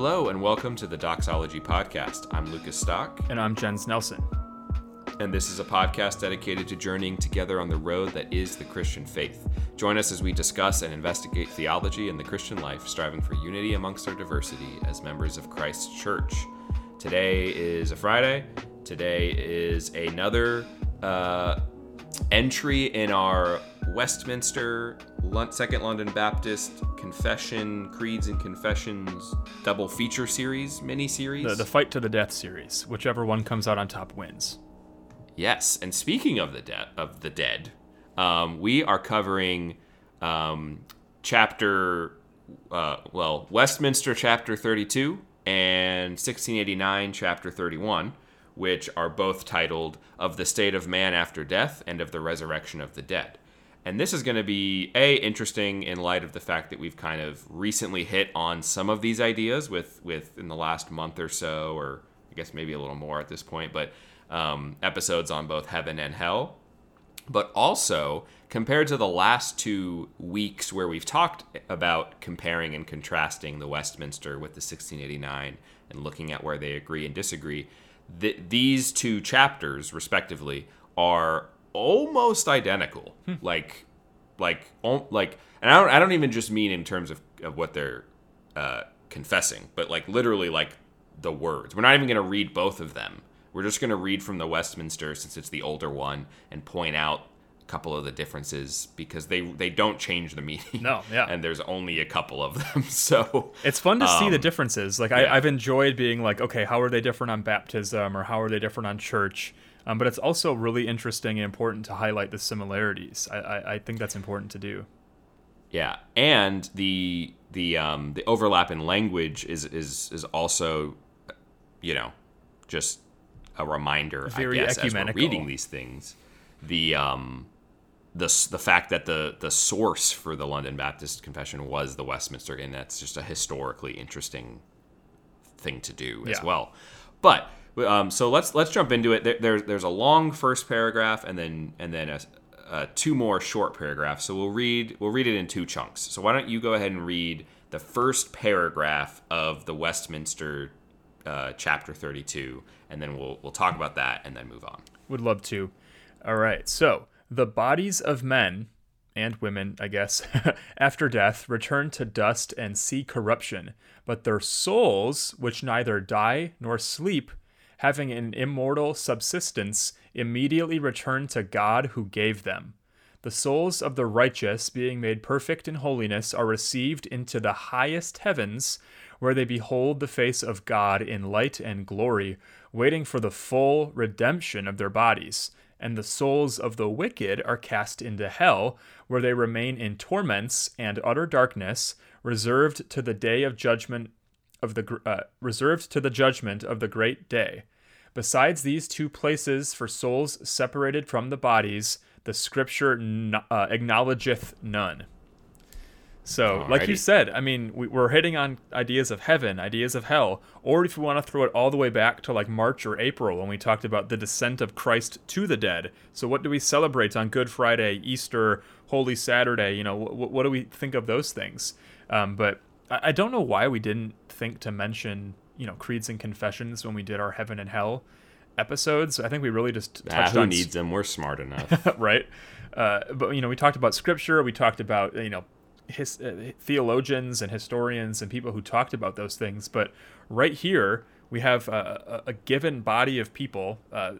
Hello, and welcome to the Doxology Podcast. I'm Lucas Stock. And I'm Jens Nelson. And this is a podcast dedicated to journeying together on the road that is the Christian faith. Join us as we discuss and investigate theology and the Christian life, striving for unity amongst our diversity as members of Christ's church. Today is a Friday. Today is another uh, entry in our Westminster Second London Baptist Confession Creeds and Confessions double feature series, mini series. The, the Fight to the Death series. Whichever one comes out on top wins. Yes, and speaking of the dead, of the dead, um, we are covering um, chapter, uh, well, Westminster chapter thirty-two and 1689 chapter 31 which are both titled of the state of man after death and of the resurrection of the dead and this is going to be a interesting in light of the fact that we've kind of recently hit on some of these ideas with with in the last month or so, or I guess maybe a little more at this point, but um, episodes on both heaven and hell. But also compared to the last two weeks where we've talked about comparing and contrasting the Westminster with the 1689 and looking at where they agree and disagree, th- these two chapters, respectively, are almost identical. Hmm. Like, like, like, and I don't, I don't even just mean in terms of, of what they're uh, confessing, but like literally like the words. We're not even going to read both of them. We're just going to read from the Westminster since it's the older one and point out a couple of the differences because they they don't change the meaning. No, yeah. And there's only a couple of them. So it's fun to um, see the um, differences. Like yeah. I, I've enjoyed being like, okay, how are they different on baptism or how are they different on church? Um, but it's also really interesting and important to highlight the similarities. I, I, I think that's important to do. Yeah, and the the um, the overlap in language is is is also, you know, just a reminder. Very I guess ecumenical. as we're reading these things, the um, the the fact that the the source for the London Baptist Confession was the Westminster Inn. That's just a historically interesting thing to do as yeah. well. But um, so let's let's jump into it. There, there's there's a long first paragraph and then and then a, a two more short paragraphs. So we'll read we'll read it in two chunks. So why don't you go ahead and read the first paragraph of the Westminster uh, chapter 32, and then we'll we'll talk about that and then move on. Would love to. All right. So the bodies of men and women, I guess, after death return to dust and see corruption, but their souls, which neither die nor sleep, having an immortal subsistence, immediately return to God who gave them. The souls of the righteous, being made perfect in holiness, are received into the highest heavens, where they behold the face of God in light and glory, waiting for the full redemption of their bodies. And the souls of the wicked are cast into hell, where they remain in torments and utter darkness, reserved to the day of judgment of the uh, reserved to the judgment of the great day. Besides these two places for souls separated from the bodies, the scripture n- uh, acknowledgeth none. So, Alrighty. like you said, I mean, we, are hitting on ideas of heaven, ideas of hell, or if you want to throw it all the way back to like March or April when we talked about the descent of Christ to the dead. So, what do we celebrate on Good Friday, Easter, Holy Saturday? You know, wh- what do we think of those things? Um, but I-, I don't know why we didn't think to mention, you know, creeds and confessions when we did our heaven and hell episodes. I think we really just ah, touched ah, who on needs them. We're smart enough, right? Uh, but you know, we talked about scripture. We talked about you know his, uh, theologians and historians and people who talked about those things. But right here, we have a, a, a given body of people, uh,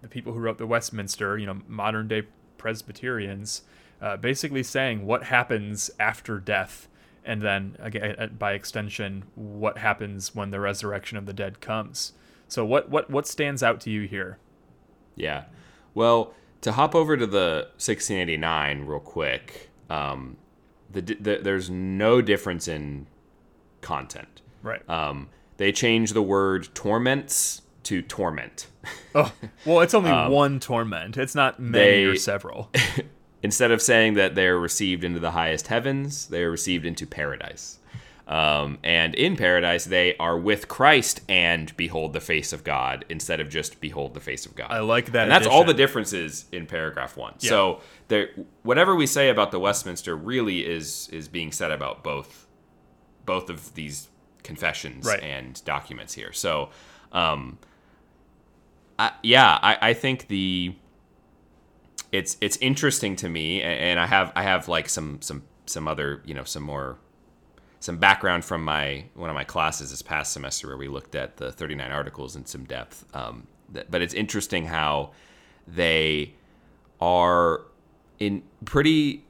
the people who wrote the Westminster, you know, modern day Presbyterians, uh, basically saying what happens after death, and then again, by extension, what happens when the resurrection of the dead comes. So, what what what stands out to you here? Yeah, well, to hop over to the 1689 real quick. Um, the, the, there's no difference in content. Right. Um, they change the word torments to torment. oh, well, it's only um, one torment. It's not many they, or several. instead of saying that they're received into the highest heavens, they are received into paradise. Um, and in paradise, they are with Christ and behold the face of God instead of just behold the face of God. I like that. And that's all the differences in paragraph one. Yeah. So there, whatever we say about the Westminster really is is being said about both both of these confessions Right. and documents here. So, um, I, yeah, I, I think the it's it's interesting to me, and I have I have like some some some other you know some more some background from my one of my classes this past semester where we looked at the 39 articles in some depth. Um, but it's interesting how they are in pretty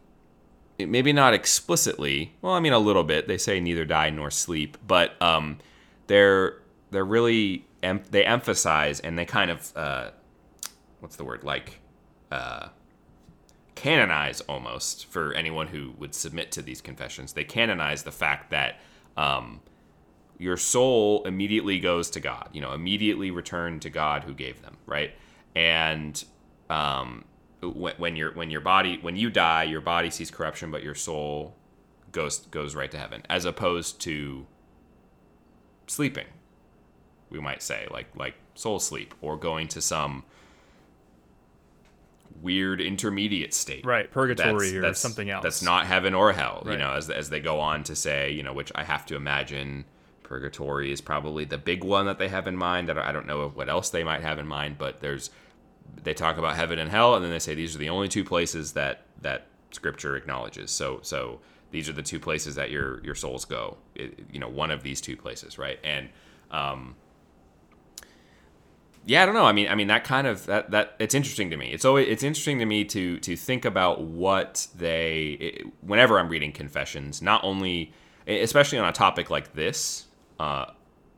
maybe not explicitly well i mean a little bit they say neither die nor sleep but um, they're they're really em- they emphasize and they kind of uh, what's the word like uh, canonize almost for anyone who would submit to these confessions they canonize the fact that um, your soul immediately goes to god you know immediately return to god who gave them right? And um, when, when your when your body when you die your body sees corruption but your soul goes goes right to heaven as opposed to sleeping we might say like like soul sleep or going to some weird intermediate state. Right, purgatory or something else. that's not heaven or hell you know as, as they go on to say you know which i have to imagine purgatory is probably the big one that they have in mind. I don't, I don't know what else they might have in mind but there's they talk about heaven and hell and then they say these are the only two places that that scripture acknowledges. So so these are the two places that your your souls go It- you know one of these two places right? And um yeah i don't know i mean i mean that kind of that that it's interesting to me it's always it's interesting to me to to think about what they whenever i'm reading confessions not only especially on a topic like this uh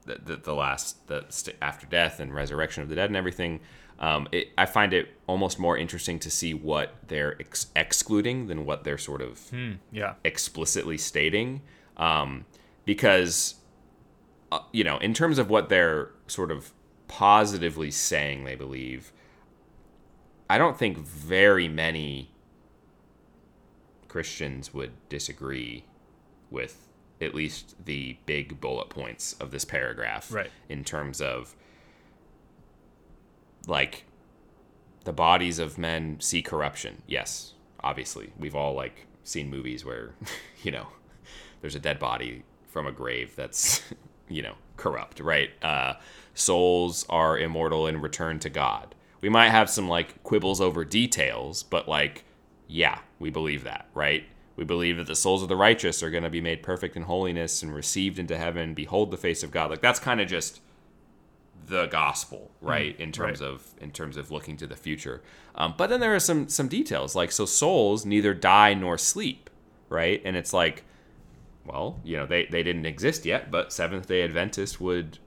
the, the, the last the st- after death and resurrection of the dead and everything um, it, I find it almost more interesting to see what they're ex- excluding than what they're sort of Yeah. explicitly stating um, because uh, you know in terms of what they're sort of positively saying they believe i don't think very many christians would disagree with at least the big bullet points of this paragraph Right. in terms of like the bodies of men see corruption. Yes, obviously. We've all like seen movies where, you know, there's a dead body from a grave that's, you know, corrupt, right? Uh, souls are immortal and return to God. We might have some like quibbles over details, but like, yeah, we believe that, right? We believe that the souls of the righteous are going to be made perfect in holiness and received into heaven, behold the face of God. Like that's kind of just the gospel, right? in terms right. of in terms of looking to the future. Um, but then there are some some details, like so souls neither die nor sleep, right? And it's like, well, you know, they they didn't exist yet, but Seventh Day Adventists would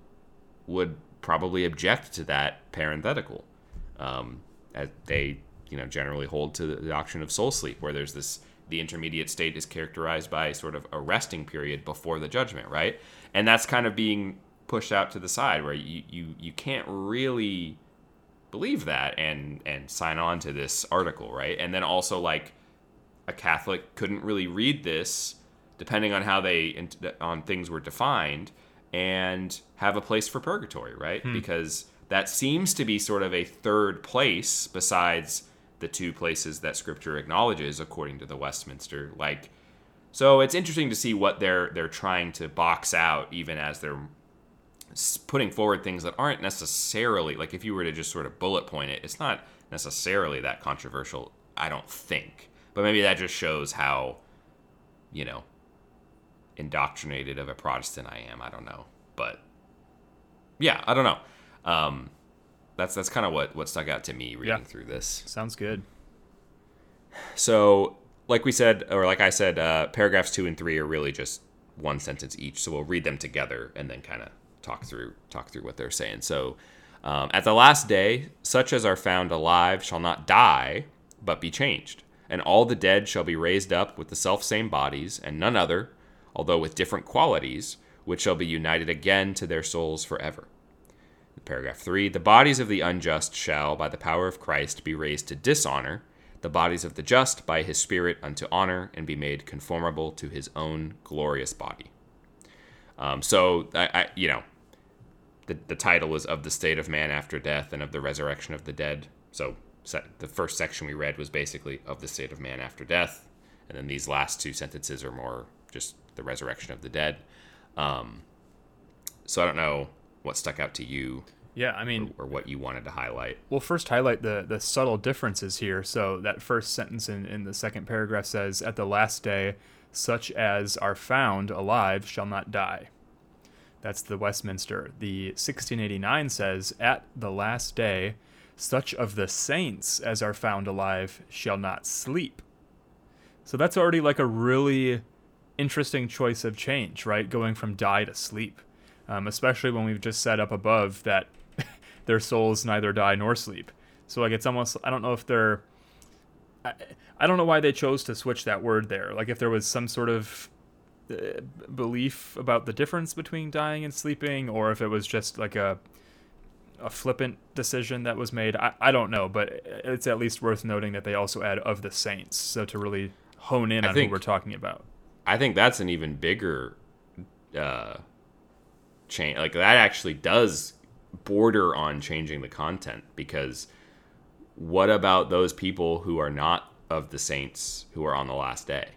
would probably object to that parenthetical, um, as they you know generally hold to the doctrine of soul sleep, where there's this the intermediate state is characterized by sort of a resting period before the judgment, right? And that's kind of being pushed out to the side where you you, you can't really believe that and and sign on to this article, right? And then also like a Catholic couldn't really read this depending on how they on things were defined and have a place for purgatory, right? Hmm. Because that seems to be sort of a third place besides the two places that scripture acknowledges according to the Westminster. Like so it's interesting to see what they're they're trying to box out even as they're putting forward things that aren't necessarily like if you were to just sort of bullet point it it's not necessarily that controversial i don't think. But maybe that just shows how you know indoctrinated of a protestant i am i don't know but yeah i don't know um that's that's kind of what what stuck out to me reading Yeah. through this Sounds good. so, like we said, or like I said, uh, paragraphs two and three are really just one sentence each. So we'll read them together and then kind of talk through talk through what they're saying. So, um, at the last day, such as are found alive shall not die, but be changed, and all the dead shall be raised up with the self same bodies, and none other, although with different qualities, which shall be united again to their souls forever. Paragraph 3 The bodies of the unjust shall, by the power of Christ, be raised to dishonor, the bodies of the just by his Spirit unto honor, and be made conformable to his own glorious body. Um, so, I, I, you know, the, the title is Of the State of Man After Death and of the Resurrection of the Dead. So, the first section we read was basically Of the State of Man After Death. And then these last two sentences are more just the resurrection of the dead. Um, so I don't know what stuck out to you Yeah, I mean, or what you wanted to highlight. We'll first highlight the, the subtle differences here. So, that first sentence in, in the second paragraph says, At the last day, such as are found alive shall not die. That's the Westminster. The 1689 says, At the last day, such of the saints as are found alive shall not sleep. So, that's already like a really interesting choice of change, right? Going from die to sleep. Um, especially when we've just set up above that their souls neither die nor sleep. So like it's almost I don't know if they're I, I don't know why they chose to switch that word there. Like if there was some sort of uh, belief about the difference between dying and sleeping or if it was just like a a flippant decision that was made. I, I don't know, but it's at least worth noting that they also add of the saints. So to really hone in I on think- who we're talking about. I think that's an even bigger uh, change. Like that actually does border on changing the content because what about those people who are not of the saints who are on the last day,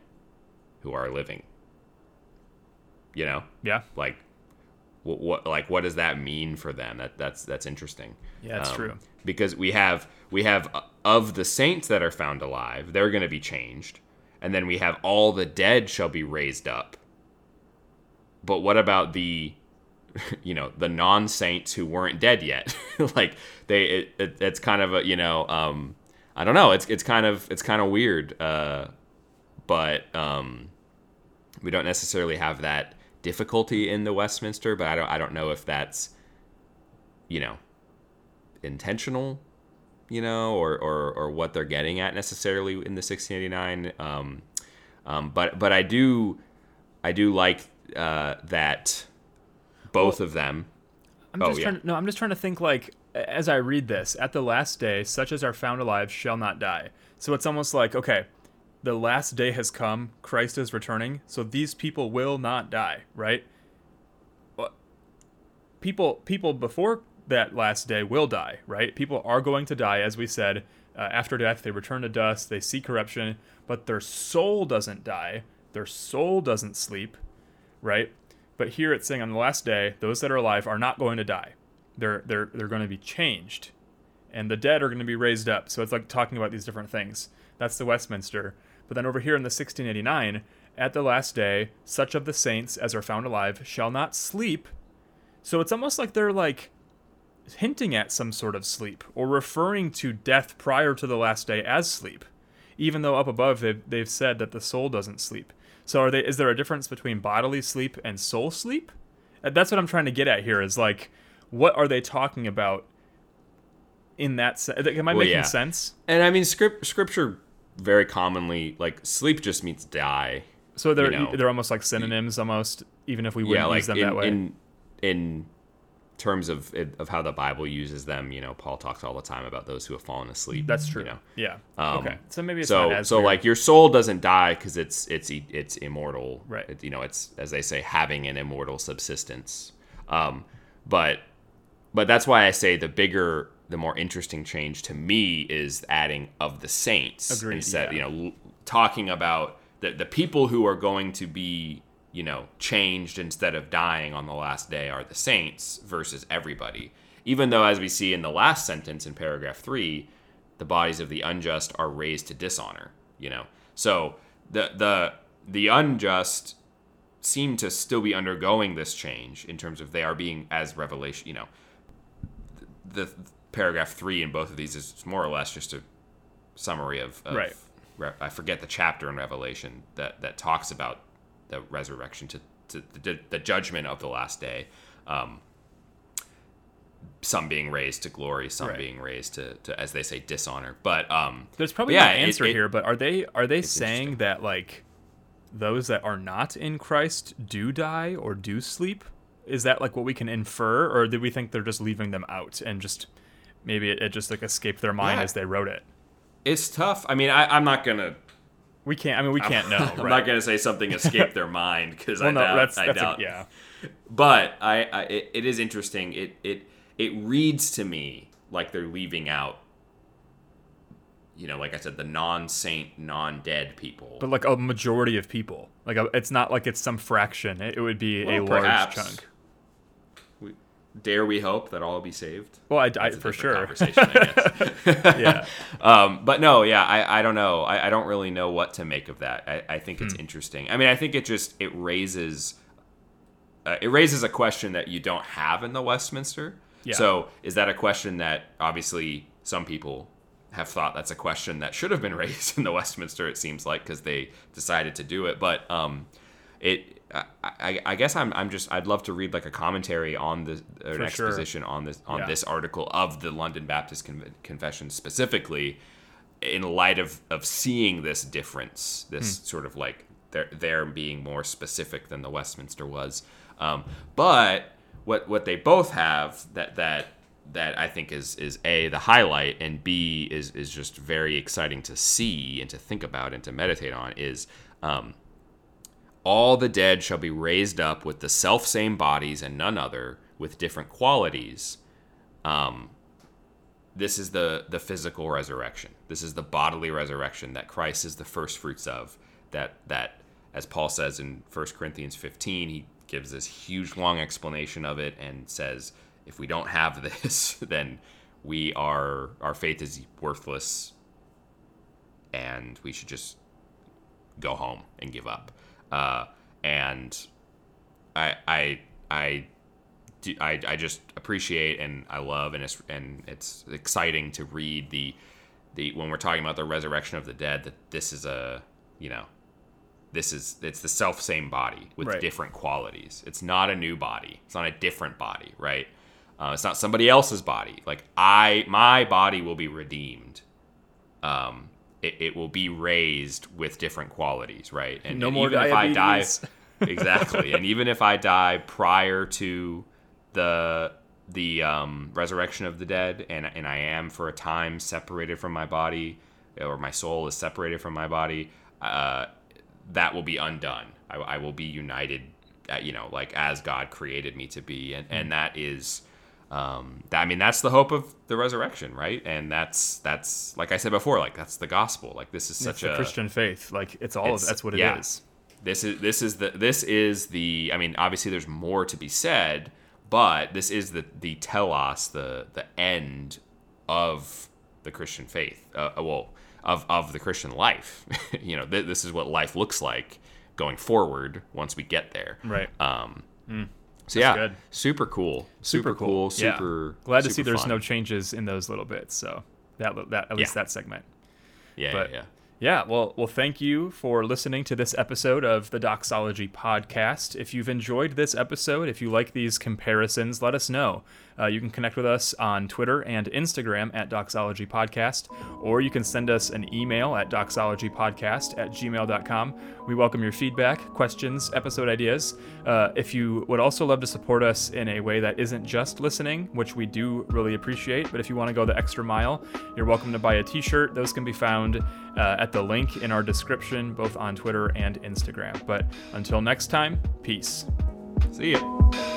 who are living? You know, Yeah. like what, what like what does that mean for them? That that's that's interesting. Yeah, that's true. Because we have we have uh, of the saints that are found alive, they're going to be changed, and then we have all the dead shall be raised up. But what about the you know the non saints who weren't dead yet? like they it, it, it's kind of a you know um I don't know it's it's kind of it's kind of weird. Uh, but um we don't necessarily have that difficulty in the Westminster, but I don't I don't know if that's you know intentional, you know, or or, or what they're getting at necessarily in the 1689. Um, um, but but I do I do like uh, that both of them. I'm Oh, just yeah. trying to, no, I'm just trying to think like as I read this, at the last day, such as are found alive shall not die. So it's almost like, okay, the last day has come, Christ is returning, so these people will not die, right? People people before that last day will die, right? People are going to die, as we said. Uh, after death, they return to dust, they see corruption, but their soul doesn't die, their soul doesn't sleep, right? But here it's saying on the last day, those that are alive are not going to die. They're they're they're going to be changed, and the dead are going to be raised up. So it's like talking about these different things. That's the Westminster. But then over here in the 1689, at the last day, such of the saints as are found alive shall not sleep. So it's almost like they're like hinting at some sort of sleep or referring to death prior to the last day as sleep, even though up above they've, they've said that the soul doesn't sleep. So are they? Is there a difference between bodily sleep and soul sleep? Uh, That's what I'm trying to get at here. Is like, what are they talking about in that sense? Am I Well, making yeah. sense? And I mean, script scripture very commonly like sleep just means die. So they're You know. they're almost like synonyms, almost even if we wouldn't yeah, like use them in, that way. in in terms of of how the Bible uses them, you know, Paul talks all the time about those who have fallen asleep. That's true. You know? Yeah. Um, okay. So maybe it's so not as so weird. like your soul doesn't die because it's it's it's immortal Right. It- you know it's as they say having an immortal subsistence um but but that's why i say the bigger the more interesting change to me is adding of the saints Agreed, instead yeah. you know l- talking about the, the people who are going to be you know changed instead of dying on the last day are the saints versus everybody even though as we see in the last sentence in paragraph 3 the bodies of the unjust are raised to dishonor you know so the the the unjust seem to still be undergoing this change in terms of they are being as revelation you know the, the paragraph 3 in both of these is more or less just a summary of, of Right. Re- I forget the chapter in Revelation that that talks about the resurrection to, to the, the judgment of the last day. Um, some being raised to glory, some Right. being raised to, to, as they say, dishonor. But um, There's probably yeah, no it- answer it- here, but are they are they saying that like those that are not in Christ do die or do sleep? Is that like what we can infer, or do we think they're just leaving them out and just maybe it, it just like escaped their mind Yeah. as they wrote it? it's tough. I mean, I, I'm not gonna. We can't. I mean, we can't know. I'm right? not gonna say something escaped their mind because well, I no, doubt. that's, I that's a- doubt. yeah. But I, I it, it is interesting. It it it reads to me like they're leaving out. You know, like I said, the non-saint, non-dead people. But like a majority of people, like a, it's not like it's some fraction. It, it would be a Well, large perhaps. chunk. Dare we hope that all will be saved? Well, I, I for sure. Conversation, I guess. yeah. um, but no, yeah, I, I don't know. I, I don't really know what to make of that. I, I think it's Hmm. interesting. I mean, I think it just it raises uh, it raises a question that you don't have in the Westminster. Yeah. So is that a question that obviously some people have thought that's a question that should have been raised in the Westminster? It seems like because they decided to do it, but um, it. I, I, I guess I'm, I'm just I'd love to read like a commentary on the or an For sure. exposition on this on Yeah. this article of the London Baptist Con- Confession specifically in light of of seeing this difference, this sort of like their their being more specific than the Westminster was. Um, but what what they both have that that that I think is is a the highlight and b is is just very exciting to see and to think about and to meditate on is um, all the dead shall be raised up with the self same bodies and none other with different qualities um, this is the the physical resurrection. This is the bodily resurrection that Christ is the first fruits of. That that as Paul says in 1 Corinthians 15, he gives this huge long explanation of it and says, if we don't have this, then we are our faith is worthless and we should just go home and give up. Uh, and I I I I, I just appreciate and I love and it's and it's exciting to read the the when we're talking about the resurrection of the dead that this is a you know this is it's the self same body with Right. different qualities. It's not a new body. It's not a different body, right? Uh, it's not somebody else's body. Like I, my body will be redeemed. Um, it, it will be raised with different qualities, right? And, No and more even if I die, exactly. and even if I die prior to the the um, resurrection of the dead, and and I am for a time separated from my body, or my soul is separated from my body, uh, that will be undone. I, I will be united, uh, you know, like as God created me to be, and and that is. Um, that, I mean, that's the hope of the resurrection, right? And that's that's like I said before, like that's the gospel. Like this is such a Christian faith. Like it's all of that's what it is. yeah. this is this is the this is the I mean obviously there's more to be said, but this is the the telos the the end of the Christian faith. Uh, well, of of the Christian life. you know, th- this is what life looks like going forward once we get there. Right. Um. So yeah, good. super cool, Super cool. Yeah. super Glad to see there's fun. no changes in those little bits. So that that at least Yeah. that segment. yeah, but- yeah, yeah. Yeah, well, well, thank you for listening to this episode of the Doxology Podcast. If you've enjoyed this episode, if you like these comparisons, let us know. Uh, you can connect with us on Twitter and Instagram at Doxology Podcast, or you can send us an email at doxologypodcast at gmail.com. We welcome your feedback, questions, episode ideas. Uh, if you would also love to support us in a way that isn't just listening, which we do really appreciate, but if you want to go the extra mile, you're welcome to buy a t shirt. Those can be found uh, at the link in our description, both on Twitter and Instagram. But until next time, peace. See ya.